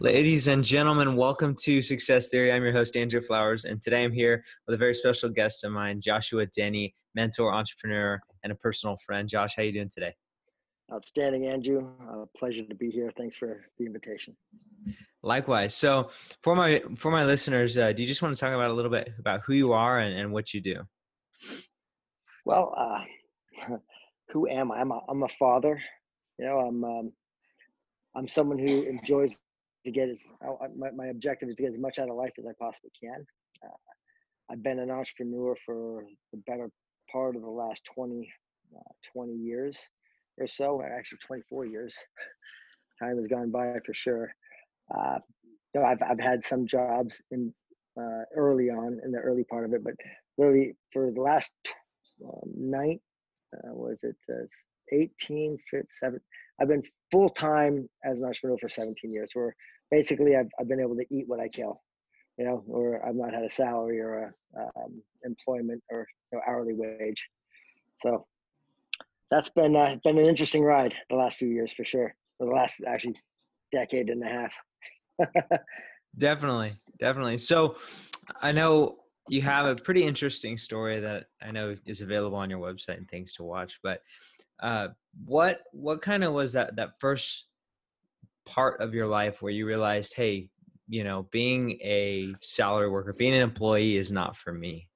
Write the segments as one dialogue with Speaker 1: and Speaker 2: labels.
Speaker 1: Ladies and gentlemen, welcome to Success Theory. I'm your host, Andrew Flowers, and today I'm here with a very special guest of mine, Joshua Denne, mentor, entrepreneur, and a personal friend. Josh, how are you doing today?
Speaker 2: Outstanding, Andrew. Uh, pleasure to be here. Thanks for the invitation.
Speaker 1: Likewise. So, for my for my listeners, uh, do you just want to talk about a little bit about who you are and, and what you do?
Speaker 2: Well, uh, who am I? I'm a, I'm a father. You know, I'm um, I'm someone who enjoys to get as my, my objective is to get as much out of life as I possibly can. Uh, I've been an entrepreneur for the better part of the last 20, uh, 20 years or so, actually 24 years. Time has gone by for sure. Uh, I've, I've had some jobs in uh, early on in the early part of it, but really for the last um, nine, uh, was it uh, 18, 7, I've been full time as an entrepreneur for 17 years, where basically I've, I've been able to eat what I kill, you know, or I've not had a salary or a um, employment or you know, hourly wage. So that's been uh, been an interesting ride the last few years for sure. For the last actually decade and a half.
Speaker 1: definitely, definitely. So I know you have a pretty interesting story that I know is available on your website and things to watch. But uh, what what kind of was that that first part of your life where you realized, hey, you know, being a salary worker, being an employee is not for me?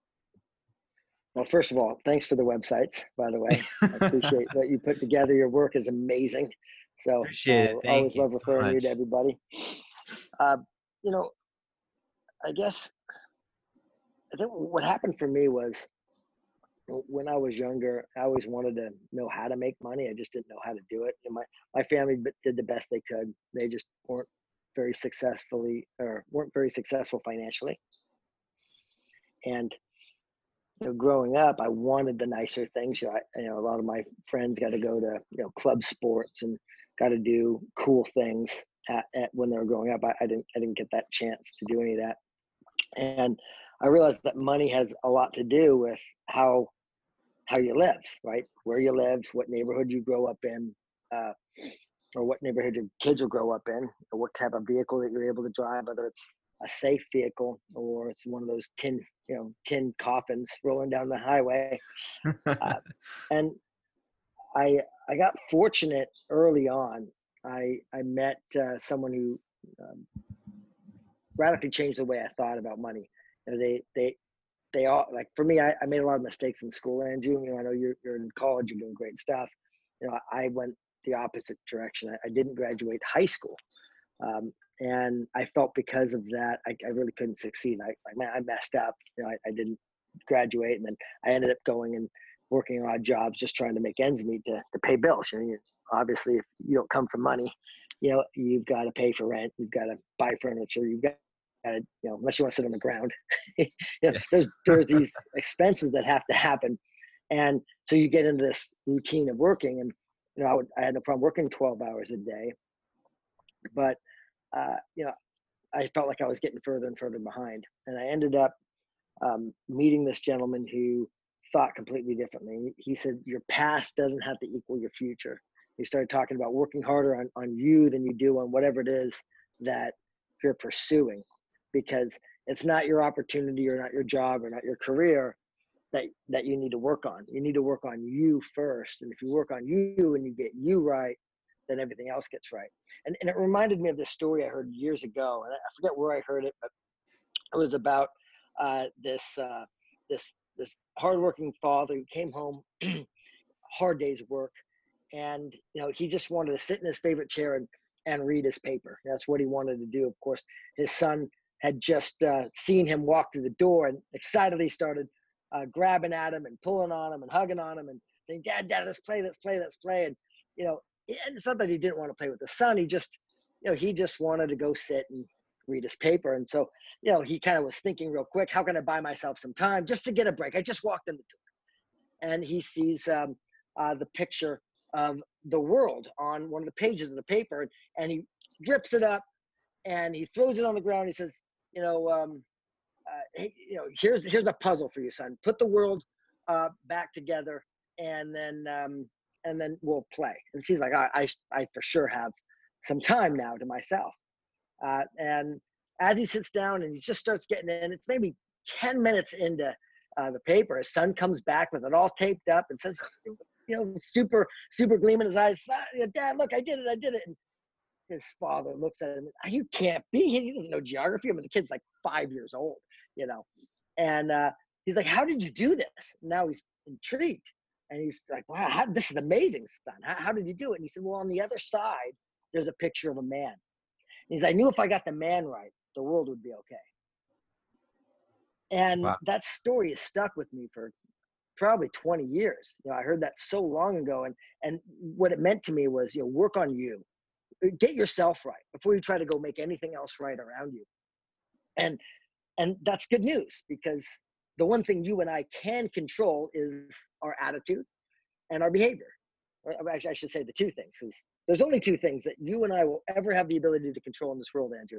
Speaker 2: Well, first of all, thanks for the websites, by the way. I appreciate what you put together. Your work is amazing. So
Speaker 1: appreciate
Speaker 2: uh, always love referring you to everybody. Uh, you know, I guess I think what happened for me was when I was younger, I always wanted to know how to make money. I just didn't know how to do it. And my my family did the best they could. They just weren't very successfully or weren't very successful financially. And you know, growing up, I wanted the nicer things. You know, I, you know, a lot of my friends got to go to you know club sports and got to do cool things at, at when they were growing up. I, I didn't I didn't get that chance to do any of that. And I realized that money has a lot to do with how how you live, right? Where you live, what neighborhood you grow up in, uh, or what neighborhood your kids will grow up in, or what type of vehicle that you're able to drive, whether it's a safe vehicle or it's one of those tin, you know, tin coffins rolling down the highway. uh, and I I got fortunate early on. I I met uh, someone who um, radically changed the way I thought about money. You know, they they they all like for me. I, I made a lot of mistakes in school, Andrew. You know, I know you're you're in college, you're doing great stuff. You know, I went the opposite direction. I, I didn't graduate high school, um, and I felt because of that, I, I really couldn't succeed. I like man, I messed up. You know, I, I didn't graduate, and then I ended up going and working odd jobs, just trying to make ends meet to to pay bills. You know, you, obviously, if you don't come from money, you know, you've got to pay for rent, you've got to buy furniture, you've got you know, unless you want to sit on the ground. you know, there's there's these expenses that have to happen, and so you get into this routine of working. And you know, I, would, I had no problem working 12 hours a day, but uh, you know, I felt like I was getting further and further behind, and I ended up um, meeting this gentleman who thought completely differently. He said, "Your past doesn't have to equal your future." He started talking about working harder on on you than you do on whatever it is that you're pursuing because it's not your opportunity or not your job or not your career that that you need to work on. You need to work on you first. And if you work on you and you get you right, then everything else gets right. And and it reminded me of this story I heard years ago, and I forget where I heard it, but it was about uh, this uh, this this hardworking father who came home, hard day's work, and you know he just wanted to sit in his favorite chair and and read his paper. That's what he wanted to do. Of course, his son had just uh, seen him walk through the door and excitedly started uh, grabbing at him and pulling on him and hugging on him and saying, "Dad, Dad, let's play, let's play, let's play." And you know, it's not that he didn't want to play with the son. He just, you know, he just wanted to go sit and read his paper. And so, you know, he kind of was thinking real quick, how can I buy myself some time just to get a break? I just walked in the door, and he sees um, uh, the picture of the world on one of the pages of the paper, and he rips it up and he throws it on the ground. He says, you know, um, uh, hey, you know, here's here's a puzzle for you, son. Put the world uh, back together, and then um, and then we'll play. And she's like, I, I, I for sure have some time now to myself. Uh, and as he sits down and he just starts getting in, it's maybe 10 minutes into uh, the paper. His son comes back with it all taped up and says, you know, super, super gleam in his eyes. Dad, look, I did it, I did it. And his father looks at him, you can't be, he doesn't know geography. I mean, the kid's like five years old, you know. And uh, he's like, how did you do this? now he's intrigued. And he's like, wow, how, this is amazing, son. How, how did you do it? And he said, well, on the other side, there's a picture of a man. And he's, I knew if I got the man right, the world would be okay. And wow. that story has stuck with me for probably 20 years. You know, I heard that so long ago. And, and what it meant to me was, you know, work on you, get yourself right before you try to go make anything else right around you. And, and that's good news because the one thing you and I can control is our attitude and our behavior. Actually, I should say the two things because there's only two things that you and I will ever have the ability to control in this world, Andrew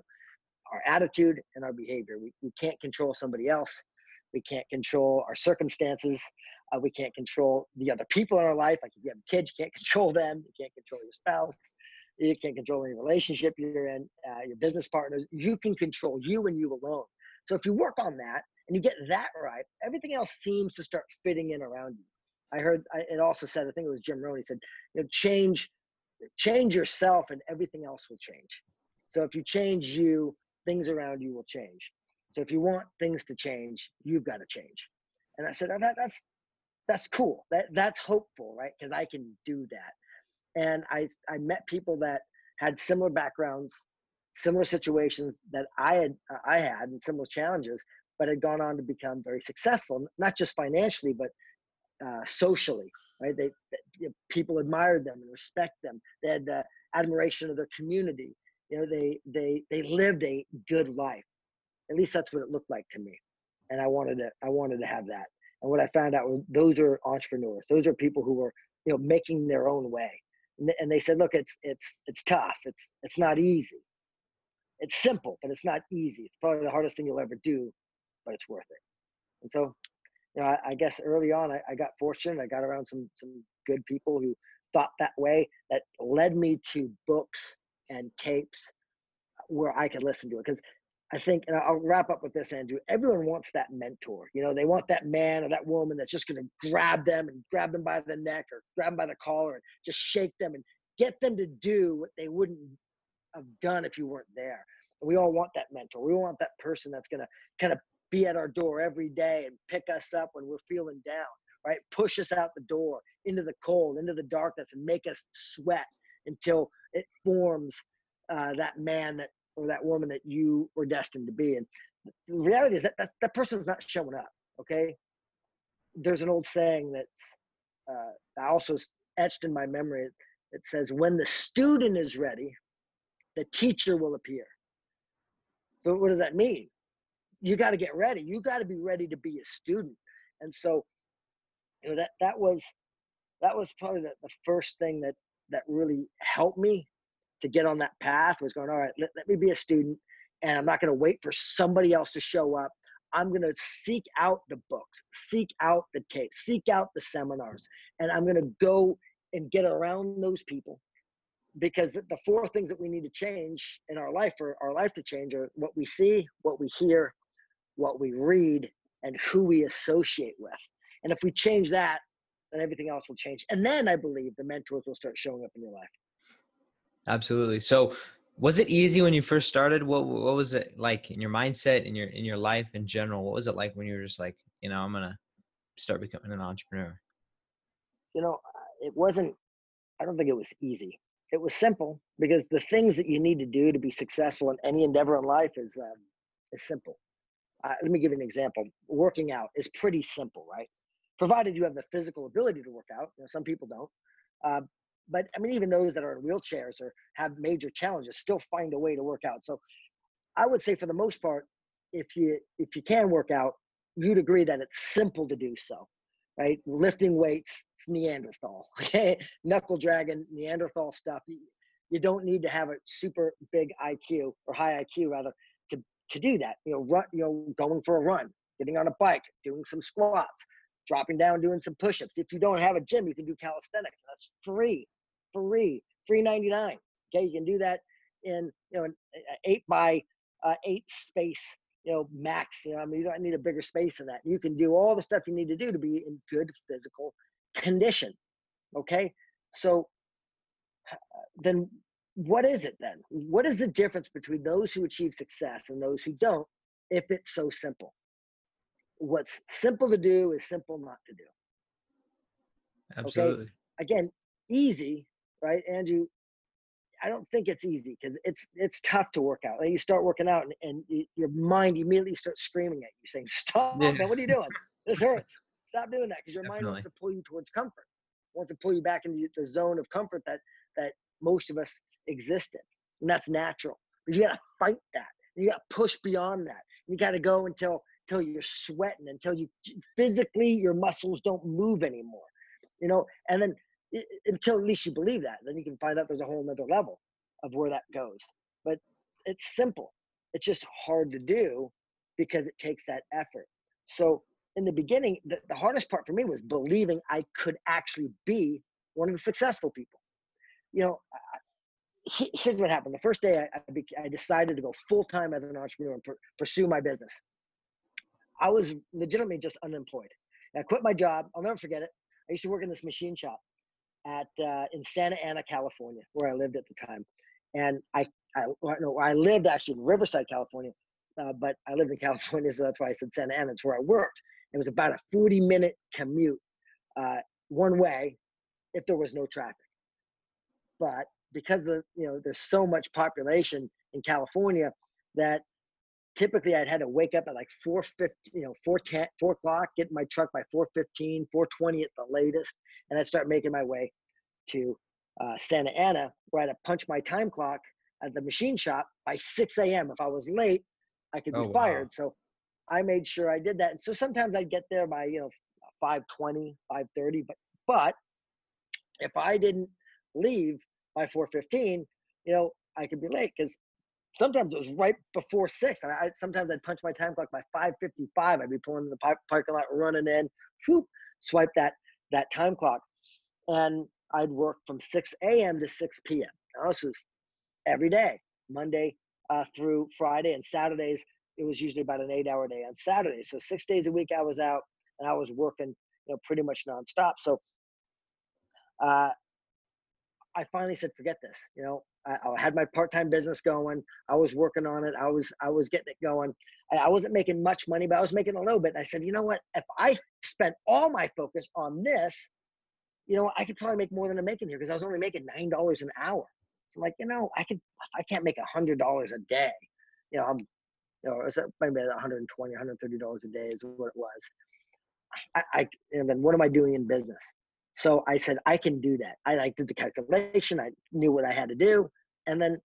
Speaker 2: our attitude and our behavior. We, we can't control somebody else. We can't control our circumstances. Uh, we can't control the other people in our life. Like if you have kids, you can't control them. You can't control your spouse. You can't control any relationship you're in, uh, your business partners. You can control you and you alone. So if you work on that, and you get that right, everything else seems to start fitting in around you. I heard I, it also said, I think it was Jim Rohn, he said, you know, change, change yourself and everything else will change. So if you change you, things around you will change. So if you want things to change, you've got to change. And I said, oh, that, that's, that's cool. That, that's hopeful, right? Because I can do that. And I, I met people that had similar backgrounds, similar situations that I had, I had and similar challenges, but had gone on to become very successful, not just financially, but uh, socially. Right? They, they, people admired them and respect them. They had the admiration of their community. You know, they they they lived a good life. At least that's what it looked like to me, and I wanted to I wanted to have that. And what I found out was those are entrepreneurs. Those are people who are you know making their own way. And they, said, look, it's it's it's tough. It's it's not easy. It's simple, but it's not easy. It's probably the hardest thing you'll ever do, but it's worth it. And so, you know, I, I guess early on, I, I got fortunate. I got around some some good people who thought that way. That led me to books and tapes where I could listen to it. Because I think, and I'll wrap up with this, Andrew. Everyone wants that mentor. You know, they want that man or that woman that's just going to grab them and grab them by the neck or grab them by the collar and just shake them and get them to do what they wouldn't have done if you weren't there. we all want that mentor. We want that person that's going to kind of be at our door every day and pick us up when we're feeling down, right? Push us out the door into the cold, into the darkness, and make us sweat until it forms uh, that man that or that woman that you were destined to be. And the reality is that that, that person's not showing up. Okay. There's an old saying that's uh, also etched in my memory. It says, "When the student is ready, the teacher will appear." So what does that mean? You got to get ready. You got to be ready to be a student. And so, you know that that was that was probably the, the first thing that that really helped me to get on that path was going, all right, let, let me be a student and I'm not going to wait for somebody else to show up. I'm going to seek out the books, seek out the tapes, seek out the seminars, and I'm going to go and get around those people because the four things that we need to change in our life for our life to change are what we see, what we hear, what we read, and who we associate with. And if we change that, then everything else will change. And then I believe the mentors will start showing up in your life.
Speaker 1: Absolutely. So was it easy when you first started? What what was it like in your mindset, in your in your life in general? What was it like when you were just like, you know, I'm gonna start becoming an entrepreneur?
Speaker 2: You know, it wasn't. I don't think it was easy. It was simple because the things that you need to do to be successful in any endeavor in life is um, is simple. Uh, let me give you an example. Working out is pretty simple, right? provided you have the physical ability to work out. You know, some people don't. Uh, but I mean, even those that are in wheelchairs or have major challenges still find a way to work out. So I would say for the most part, if you if you can work out, you'd agree that it's simple to do so, right? Lifting weights, it's Neanderthal, okay? Knuckle dragging, Neanderthal stuff. You, you don't need to have a super big IQ or high IQ rather to to do that. You know, run, you know, going for a run, getting on a bike, doing some squats, dropping down, doing some push-ups. If you don't have a gym, you can do calisthenics. That's free, free, free 99. Okay, you can do that in you know an eight by uh, eight space you know max you know i mean you don't need a bigger space than that. You can do all the stuff you need to do to be in good physical condition okay? So then what is it then? What is the difference between those who achieve success and those who don't if it's so simple? What's simple to do is simple not to do.
Speaker 1: Absolutely.
Speaker 2: Okay? again easy right andrew I don't think it's easy because it's it's tough to work out. Like you start working out and, and your mind immediately starts screaming at you, saying, "Stop! Yeah. Man, what are you doing? This hurts. Stop doing that." Because your Definitely. mind wants to pull you towards comfort, wants to pull you back into the zone of comfort that that most of us exist in, and that's natural. But you got to fight that. You got to push beyond that. You got to go until until you're sweating, until you physically your muscles don't move anymore. You know, and then until at least you believe that. Then you can find out there's a whole other level of where that goes. But it's simple. It's just hard to do because it takes that effort. So in the beginning, the, the hardest part for me was believing I could actually be one of the successful people. You know, I, here's what happened. The first day I, I, I decided to go full time as an entrepreneur and pursue my business. I was legitimately just unemployed. I quit my job. I'll never forget it. I used to work in this machine shop at uh, in Santa Ana, California, where I lived at the time. And I, I no, I lived actually in Riverside, California, uh, but I lived in California, so that's why I said Santa Ana. It's where I worked. It was about a 40 minute commute uh, one way if there was no traffic. But because of you know there's so much population in California that typically I'd had to wake up at like 4.50, you know, 4.10, 4 o'clock, get in my truck by 4.15, 4.20 at the latest, and I'd start making my way to uh, Santa Ana, where I had to punch my time clock at the machine shop by 6 a.m. If I was late, I could be oh, fired. Wow. So I made sure I did that. And so sometimes I'd get there by, you know, 5.20, 5.30, but, but if I didn't leave by 4.15, you know, I could be late because sometimes it was right before six. And I, sometimes I'd punch my time clock by 5:55. I'd be pulling in the parking lot, running in, whoop, swipe that that time clock, and I'd work from 6 a.m. to 6 p.m. Now, this was every day, Monday uh, through Friday, and Saturdays. It was usually about an eight-hour day on Saturday. So six days a week I was out, and I was working, you know, pretty much nonstop. So uh, I finally said, forget this. You know, I, I had my part-time business going. I was working on it. I was I was getting it going. I, I wasn't making much money, but I was making a little bit. And I said, you know what? If I spent all my focus on this, you know, I could probably make more than I'm making here because I was only making nine dollars an hour. So like, you know, I could I can't make a hundred dollars a day. You know, I'm you know, it's uh, maybe 120, 130 dollars a day is what it was. I, I and then what am I doing in business? So I said, I can do that. I, I did the calculation. I knew what I had to do. And then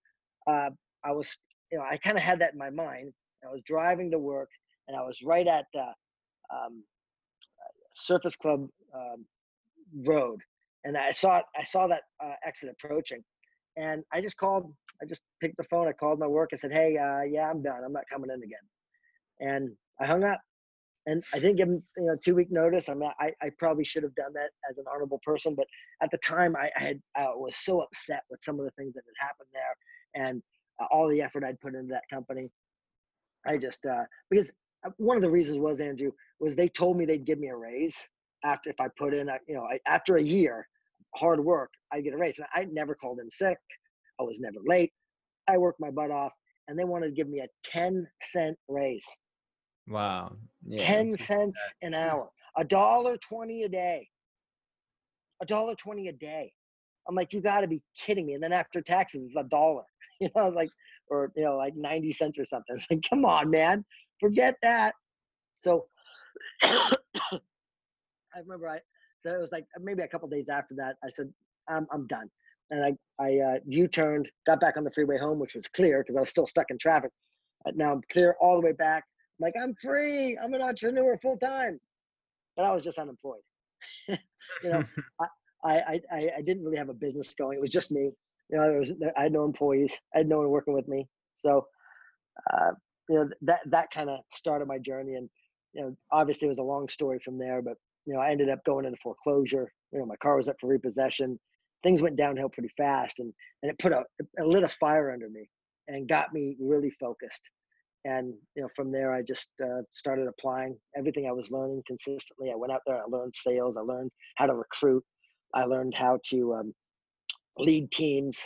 Speaker 2: uh, I was, you know, I kind of had that in my mind. I was driving to work and I was right at the um, Serfas Club um, Road. And I saw, I saw that uh, exit approaching. And I just called, I just picked the phone. I called my work. I said, hey, uh, yeah, I'm done. I'm not coming in again. And I hung up and I didn't give him you know two week notice. I mean, I, I probably should have done that as an honorable person, but at the time I, I had I was so upset with some of the things that had happened there and uh, all the effort I'd put into that company. I just uh, because uh, one of the reasons was Andrew was they told me they'd give me a raise after if I put in a, you know I, after a year hard work I get a raise. And I never called in sick. I was never late. I worked my butt off, and they wanted to give me a ten cent raise.
Speaker 1: Wow.
Speaker 2: Yeah, 10 cents an hour, a dollar 20 a day, a dollar 20 a day. I'm like, you got to be kidding me. And then after taxes, it's a dollar, you know, I was like, or, you know, like 90 cents or something. It's like, come on, man, forget that. So I remember I, so it was like maybe a couple days after that, I said, I'm, I'm done. And I, I uh, U-turned, got back on the freeway home, which was clear because I was still stuck in traffic. now I'm clear all the way back like, I'm free. I'm an entrepreneur full time. But I was just unemployed. you know, I, I, I, I didn't really have a business going. It was just me. You know, there was, I had no employees. I had no one working with me. So, uh, you know, that, that kind of started my journey. And, you know, obviously it was a long story from there, but, you know, I ended up going into foreclosure. You know, my car was up for repossession things went downhill pretty fast, and and it put a it lit a fire under me and got me really focused. And you know, from there, I just uh, started applying everything I was learning consistently. I went out there, I learned sales, I learned how to recruit, I learned how to um, lead teams,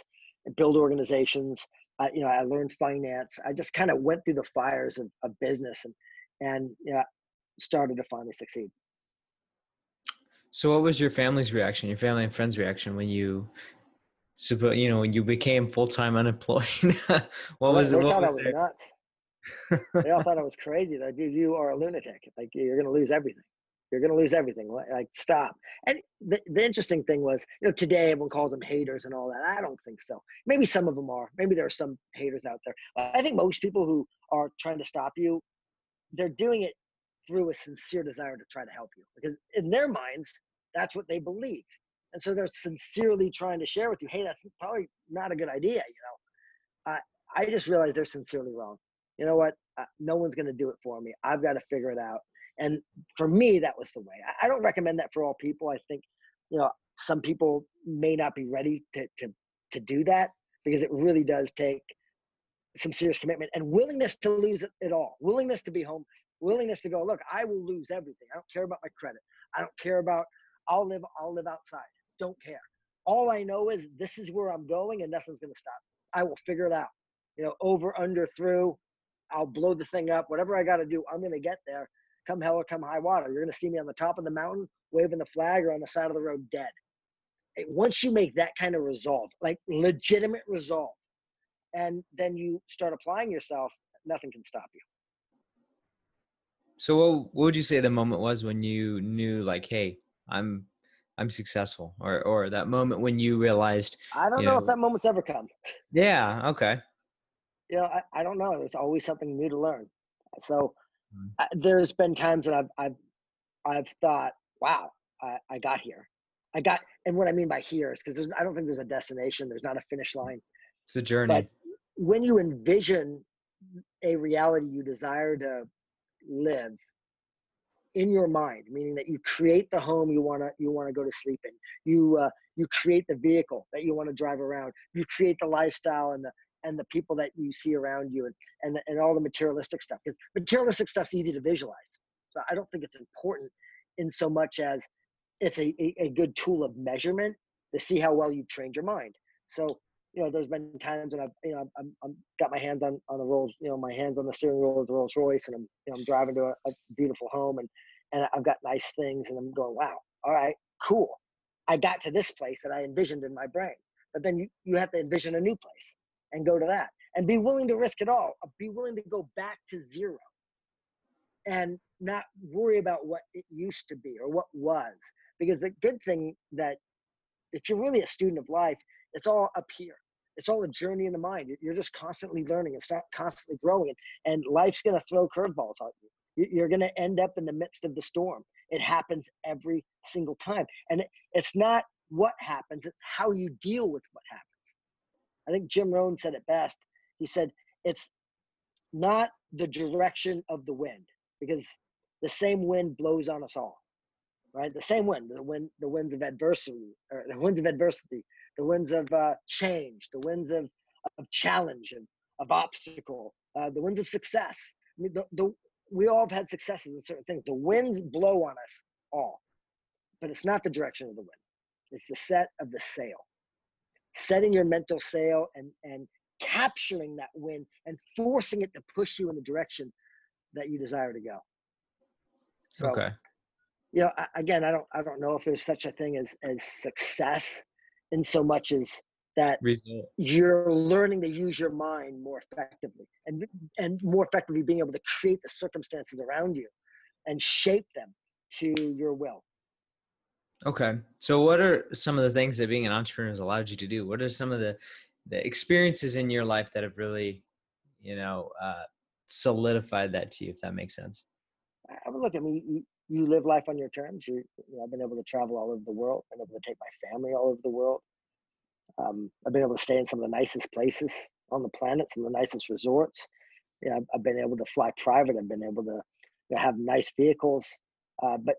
Speaker 2: build organizations. I, you know, I learned finance. I just kind of went through the fires of, of business and and you know, started to finally succeed.
Speaker 1: So, what was your family's reaction, your family and friends' reaction when you, you know, when you became full time unemployed? what was it? What
Speaker 2: thought
Speaker 1: was
Speaker 2: I was nuts. They all thought I was crazy. Like, dude, you are a lunatic. Like, you're going to lose everything. You're going to lose everything. Like, stop. And the, the interesting thing was, you know, today everyone calls them haters and all that. I don't think so. Maybe some of them are. Maybe there are some haters out there. I think most people who are trying to stop you, they're doing it through a sincere desire to try to help you because in their minds, that's what they believe. And so they're sincerely trying to share with you, hey, that's probably not a good idea, you know. Uh, I just realized they're sincerely wrong. You know what? Uh, no one's going to do it for me. I've got to figure it out. And for me, that was the way. I, I don't recommend that for all people. I think, you know, some people may not be ready to, to, to do that because it really does take some serious commitment and willingness to lose it, all, willingness to be homeless, willingness to go, look, I will lose everything. I don't care about my credit. I don't care about, I'll live, I'll live outside. Don't care. All I know is this is where I'm going and nothing's going to stop. I will figure it out. You know, over, under, through. I'll blow the thing up. Whatever I got to do, I'm going to get there come hell or come high water. You're going to see me on the top of the mountain waving the flag or on the side of the road dead. Once you make that kind of resolve, like legitimate resolve, and then you start applying yourself, nothing can stop you.
Speaker 1: So what, what would you say the moment was when you knew like, hey, I'm I'm successful or or that moment when you realized
Speaker 2: I don't know, know, if that moment's ever come.
Speaker 1: Yeah, okay.
Speaker 2: You know, I, I don't know. There's always something new to learn. So uh, there's been times that I've I've I've thought, wow, I, I got here. I got, and what I mean by here is because I don't think there's a destination. There's not a finish line.
Speaker 1: It's a journey. But
Speaker 2: when you envision a reality you desire to live in your mind, meaning that you create the home you wanna you wanna go to sleep in. You uh, you create the vehicle that you want to drive around. You create the lifestyle and the and the people that you see around you and and, and all the materialistic stuff because materialistic stuff's easy to visualize. So i don't think it's important in so much as it's a, a, a good tool of measurement to see how well you've trained your mind. So you know there's been times when i've you know i'm, I'm got my hands on on the rolls you know my hands on the steering wheel of the rolls royce and i'm you know i'm driving to a, a beautiful home and and i've got nice things and i'm going wow all right cool. I got to this place that i envisioned in my brain. But then you, you have to envision a new place and go to that. And be willing to risk it all. Uh, be willing to go back to zero. And not worry about what it used to be or what was. Because the good thing that if you're really a student of life it's all up here. It's all a journey in the mind. You're just constantly learning. It's not constantly growing. And life's going to throw curveballs at you. You're going to end up in the midst of the storm. It happens every single time. And it's not what happens it's how you deal with what happens I think Jim Rohn said it best. He said, it's not the direction of the wind because the same wind blows on us all, right? The same wind, the wind, the winds of adversity, or the winds of adversity, the winds of uh, change, the winds of, of challenge and of obstacle, uh, the winds of success. I mean, the, the, we all have had successes in certain things. The winds blow on us all, but it's not the direction of the wind. It's the set of the sail setting your mental sail and and capturing that wind and forcing it to push you in the direction that you desire to go.
Speaker 1: So, okay.
Speaker 2: You know, again, I don't I don't know if there's such a thing as as success in so much as that Result. you're learning to use your mind more effectively and and more effectively being able to create the circumstances around you and shape them to your will
Speaker 1: Okay. So what are some of the things that being an entrepreneur has allowed you to do? What are some of the the experiences in your life that have really, you know, uh, solidified that to you, if that makes sense?
Speaker 2: I mean, look, I mean, you, you live life on your terms. You, you know, I've been able to travel all over the world. I've been able to take my family all over the world. Um, I've been able to stay in some of the nicest places on the planet, some of the nicest resorts. You know, I've, I've been able to fly private. I've been able to you know, have nice vehicles. Uh, but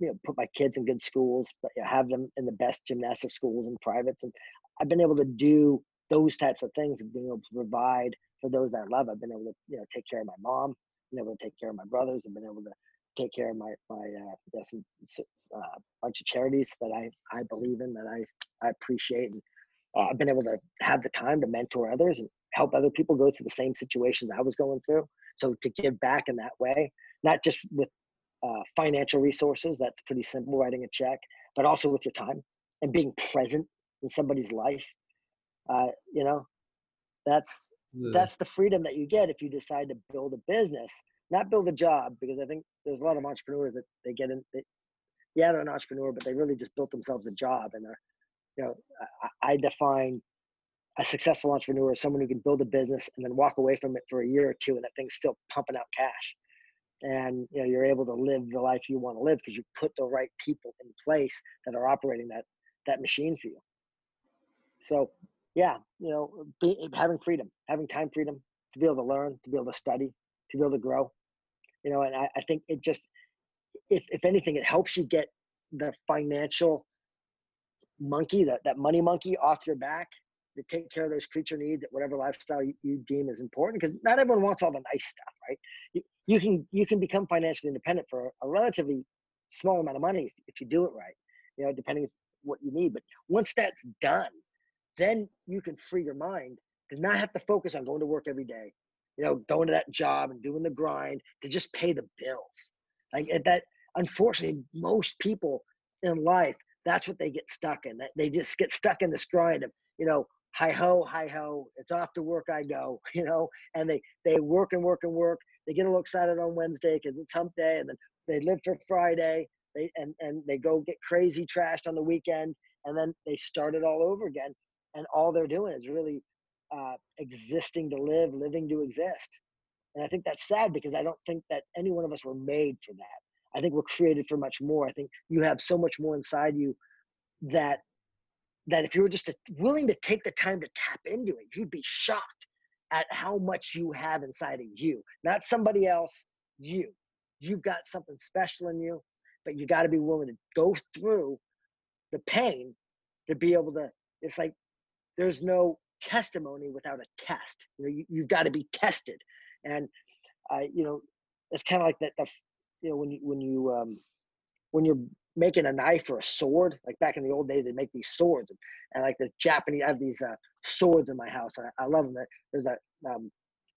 Speaker 2: you know put my kids in good schools, but you know, have them in the best gymnastic schools and privates, and I've been able to do those types of things and being able to provide for those that I love. I've been able to you know take care of my mom, been able to take care of my brothers, I've been able to take care of my my uh, you know, some uh, bunch of charities that I I believe in that I I appreciate and uh, I've been able to have the time to mentor others and help other people go through the same situations I was going through. So to give back in that way, not just with uh, financial resources, that's pretty simple, writing a check, but also with your time and being present in somebody's life. Uh, you know, that's yeah. that's the freedom that you get if you decide to build a business, not build a job. Because I think there's a lot of entrepreneurs that they get in. They, yeah, they're an entrepreneur, but they really just built themselves a job, and they're, you know, I, I define a successful entrepreneur is someone who can build a business and then walk away from it for a year or two and that thing's still pumping out cash and you know you're able to live the life you want to live because you put the right people in place that are operating that that machine for you. So yeah you know be, having freedom having time freedom to be able to learn to be able to study to be able to grow you know and i, I think it just if, if anything it helps you get the financial monkey that, that money monkey off your back to take care of those creature needs at whatever lifestyle you, you deem is important because not everyone wants all the nice stuff right? You, you can you can become financially independent for a relatively small amount of money if, if you do it right you know depending what you need but once that's done then you can free your mind to not have to focus on going to work every day you know going to that job and doing the grind to just pay the bills. Like that unfortunately most people in life that's what they get stuck in they just get stuck in this grind of you know hi ho, hi ho, it's off to work I go, you know, and they they work and work and work. They get a little excited on Wednesday because it's hump day, and then they live for Friday. They and and they go get crazy trashed on the weekend, and then they start it all over again. And all they're doing is really uh, existing to live, living to exist. And I think that's sad because I don't think that any one of us were made for that. I think we're created for much more. I think you have so much more inside you that that if you were just to, willing to take the time to tap into it, you'd be shocked at how much you have inside of you, not somebody else, you. You've got something special in you, but you got to be willing to go through the pain to be able to. It's like there's no testimony without a test. You know, you, you've got to be tested, and uh, you know, it's kind of like that. The, you know, when you when you um, when you're making a knife or a sword. Like back in the old days, they make these swords, and, and like the Japanese, I have these uh, swords in my house. I, I love them. There's a um,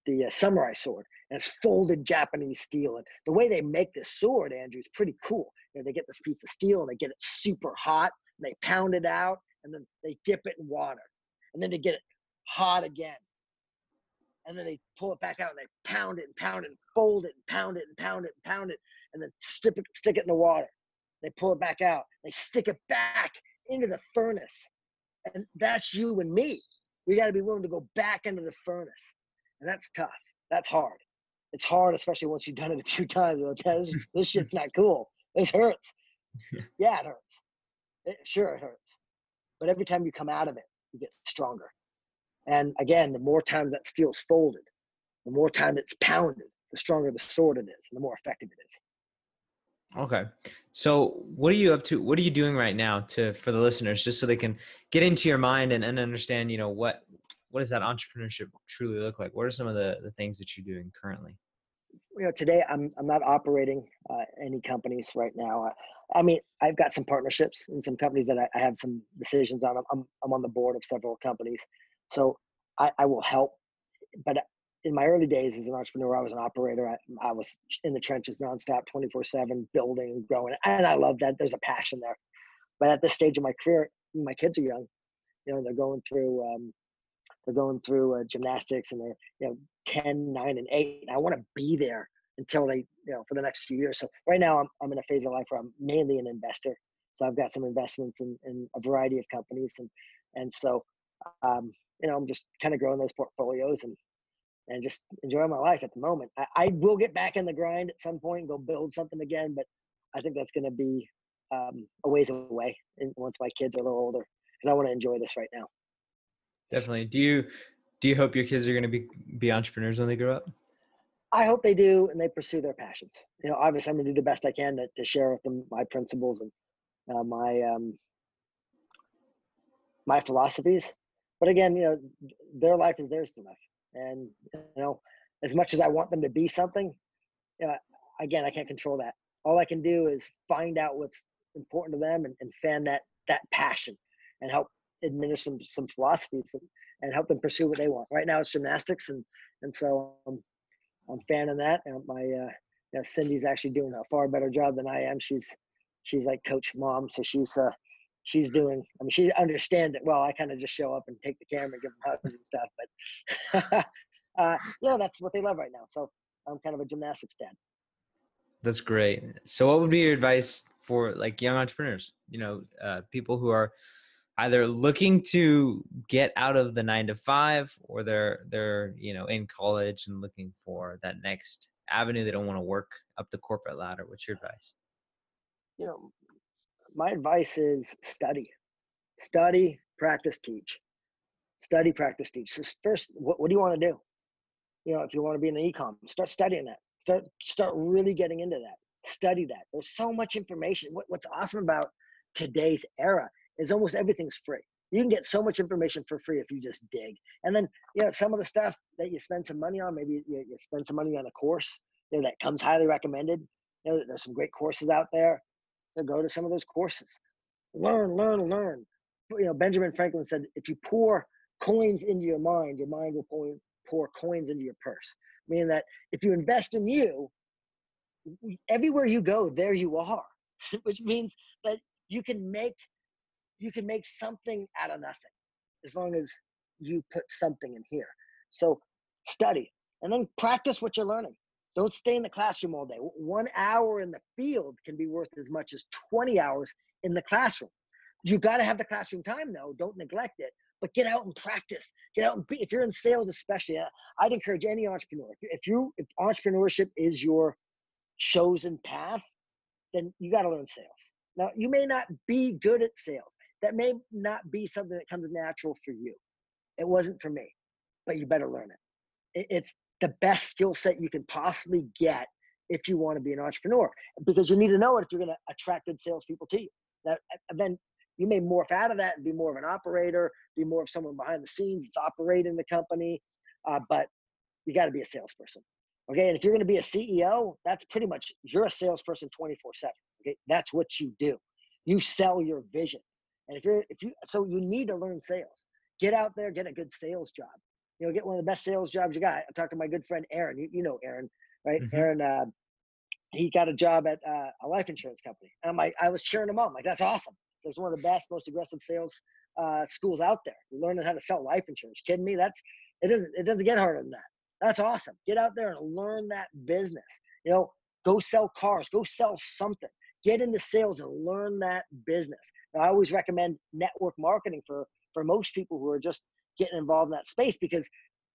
Speaker 2: the uh, samurai sword, and it's folded Japanese steel. And the way they make this sword, Andrew, is pretty cool. You know, they get this piece of steel and they get it super hot, and they pound it out, and then they dip it in water, and then they get it hot again. And then they pull it back out and they pound it and pound it and fold it and pound it and pound it and pound it and then stick it, stick it in the water they pull it back out. They stick it back into the furnace. And that's you and me. We got to be willing to go back into the furnace. And that's tough. That's hard. It's hard, especially once you've done it a few times. Okay, this, this shit's not cool. This hurts. Yeah, it hurts. It, sure, it hurts. But every time you come out of it, you get stronger. And again, the more times that steel's folded, the more time it's pounded, the stronger the sword it is, and the more effective it is.
Speaker 1: Okay. So what are you up to? What are you doing right now to for the listeners, just so they can get into your mind and, and understand, you know, what what does that entrepreneurship truly look like? What are some of the, the things that you're doing currently?
Speaker 2: You know, today I'm I'm not operating uh, any companies right now. I, I, mean, I've got some partnerships and some companies that I, I have some decisions on. I'm I'm on the board of several companies, so I, I will help. But in my early days as an entrepreneur, I was an operator. I, I was in the trenches nonstop, 24 seven, building, growing. And I love that. There's a passion there. But at this stage of my career, my kids are young, you know, they're going through, um, they're going through uh, gymnastics and they're, you know, 10, nine and eight. And I want to be there until they, you know, for the next few years. So right now I'm, I'm in a phase of life where I'm mainly an investor. So I've got some investments in, in a variety of companies. And, and so, um, you know, I'm just kind of growing those portfolios and and just enjoy my life at the moment. I, I, will get back in the grind at some point and go build something again, but I think that's going to be um, a ways away once my kids are a little older because I want to enjoy this right now.
Speaker 1: Definitely. Do you do you hope your kids are going to be be entrepreneurs when they grow up?
Speaker 2: I hope they do and they pursue their passions. You know, obviously, I'm going to do the best I can to, to share with them my principles and uh, my um, my philosophies. But again, you know, their life is theirs to live, and you know, as much as I want them to be something, uh, again, I can't control that. All I can do is find out what's important to them and, and fan that that passion and help administer some, some philosophies and, and help them pursue what they want. Right now, it's gymnastics, and and so I'm I'm fanning that. And my uh, you know, Cindy's actually doing a far better job than I am. She's she's like coach mom, so she's uh she's doing. I mean, she understands it well. I kind of just show up and take the camera and give them hugs and stuff, but uh, you know that's what they love right now. So I'm kind of a gymnastics dad.
Speaker 1: That's great. So, what would be your advice for like young entrepreneurs? You know, uh, people who are either looking to get out of the nine to five, or they're they're you know in college and looking for that next avenue. They don't want to work up the corporate ladder. What's your advice?
Speaker 2: You know, my advice is study, study, practice, teach. Study, practice, teach. So first, what, what do you want to do? You know, if you want to be in the e-com, start studying that. Start start really getting into that. Study that. There's so much information. What, what's awesome about today's era is almost everything's free. You can get so much information for free if you just dig. And then you know some of the stuff that you spend some money on maybe you, you spend some money on a course you know, that comes highly recommended. You know there's some great courses out there so go to some of those courses learn learn learn you know benjamin franklin said if you pour coins into your mind your mind will pour, pour coins into your purse meaning that if you invest in you, everywhere you go, there you are, which means that you can make you can make something out of nothing as long as you put something in here. So study and then practice what you're learning. Don't stay in the classroom all day. One hour in the field can be worth as much as 20 hours in the classroom. You got to have the classroom time though. Don't neglect it but get out and practice. Get out and be, if you're in sales, especially, I'd encourage any entrepreneur. If you, if entrepreneurship is your chosen path, then you got to learn sales. Now, you may not be good at sales. That may not be something that comes natural for you. It wasn't for me, but you better learn it. It's the best skill set you can possibly get if you want to be an entrepreneur, because you need to know it if you're going to attract good salespeople to you. That then you may morph out of that and be more of an operator, be more of someone behind the scenes that's operating the company. Uh, but you got to be a salesperson. Okay. And if you're going to be a CEO, that's pretty much you're a salesperson 24 7. Okay. That's what you do. You sell your vision. And if you're, if you, so you need to learn sales. Get out there, get a good sales job. You know, get one of the best sales jobs you got. I talked to my good friend Aaron. You, you know Aaron, right? Mm-hmm. Aaron, uh, he got a job at uh, a life insurance company. And I'm like, I was cheering him on. I'm like, that's awesome. There's one of the best, most aggressive sales uh, schools out there. Learning how to sell life insurance. Kidding me? That's it doesn't it doesn't get harder than that. That's awesome. Get out there and learn that business. You know, go sell cars. Go sell something. Get into sales and learn that business. Now, I always recommend network marketing for for most people who are just getting involved in that space because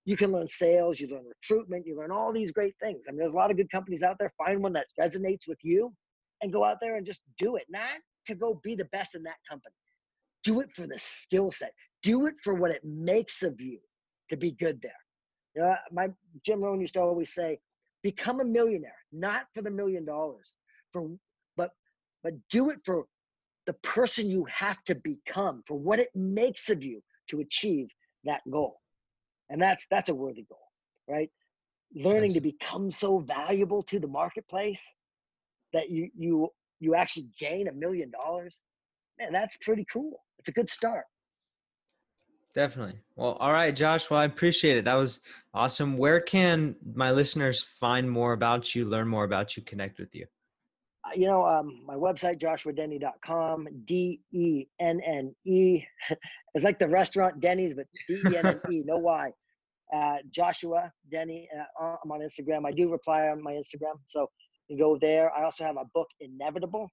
Speaker 2: you can learn sales, you learn recruitment, you learn all these great things. I mean, there's a lot of good companies out there. Find one that resonates with you and go out there and just do it. Not to go be the best in that company. Do it for the skill set. Do it for what it makes of you to be good there. You know, my Jim Rohn used to always say, become a millionaire, not for the million dollars, for but but do it for the person you have to become, for what it makes of you to achieve that goal. And that's that's a worthy goal, right? Learning to become so valuable to the marketplace that you you you actually gain a million dollars, man, that's pretty cool. It's a good start.
Speaker 1: Definitely. Well, all right, Josh. Well, I appreciate it. That was awesome. Where can my listeners find more about you, learn more about you, connect with you?
Speaker 2: You know, um, my website, joshuadenne.com, D E N N E. It's like the restaurant Denny's, but D E N N E, no Y. Uh, Joshua Denne. Uh, I'm on Instagram. I do reply on my Instagram. So you go there. I also have a book, Inevitable,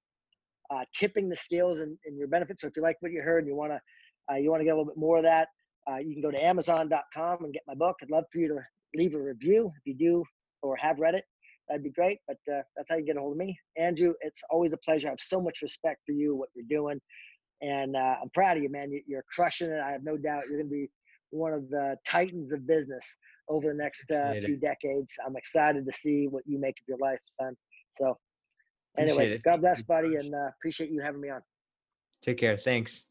Speaker 2: uh, tipping the scales in, in your benefits. So if you like what you heard and you want to uh, you want to get a little bit more of that, uh, you can go to Amazon.com and get my book. I'd love for you to leave a review if you do or have read it that'd be great. But uh, that's how you get a hold of me. Andrew, it's always a pleasure. I have so much respect for you, what you're doing. And uh, I'm proud of you, man. You're crushing it. I have no doubt you're going to be one of the titans of business over the next uh, few decades. I'm excited to see what you make of your life, son. So, anyway, God bless, buddy, and uh, appreciate you having me on.
Speaker 1: Take care. Thanks.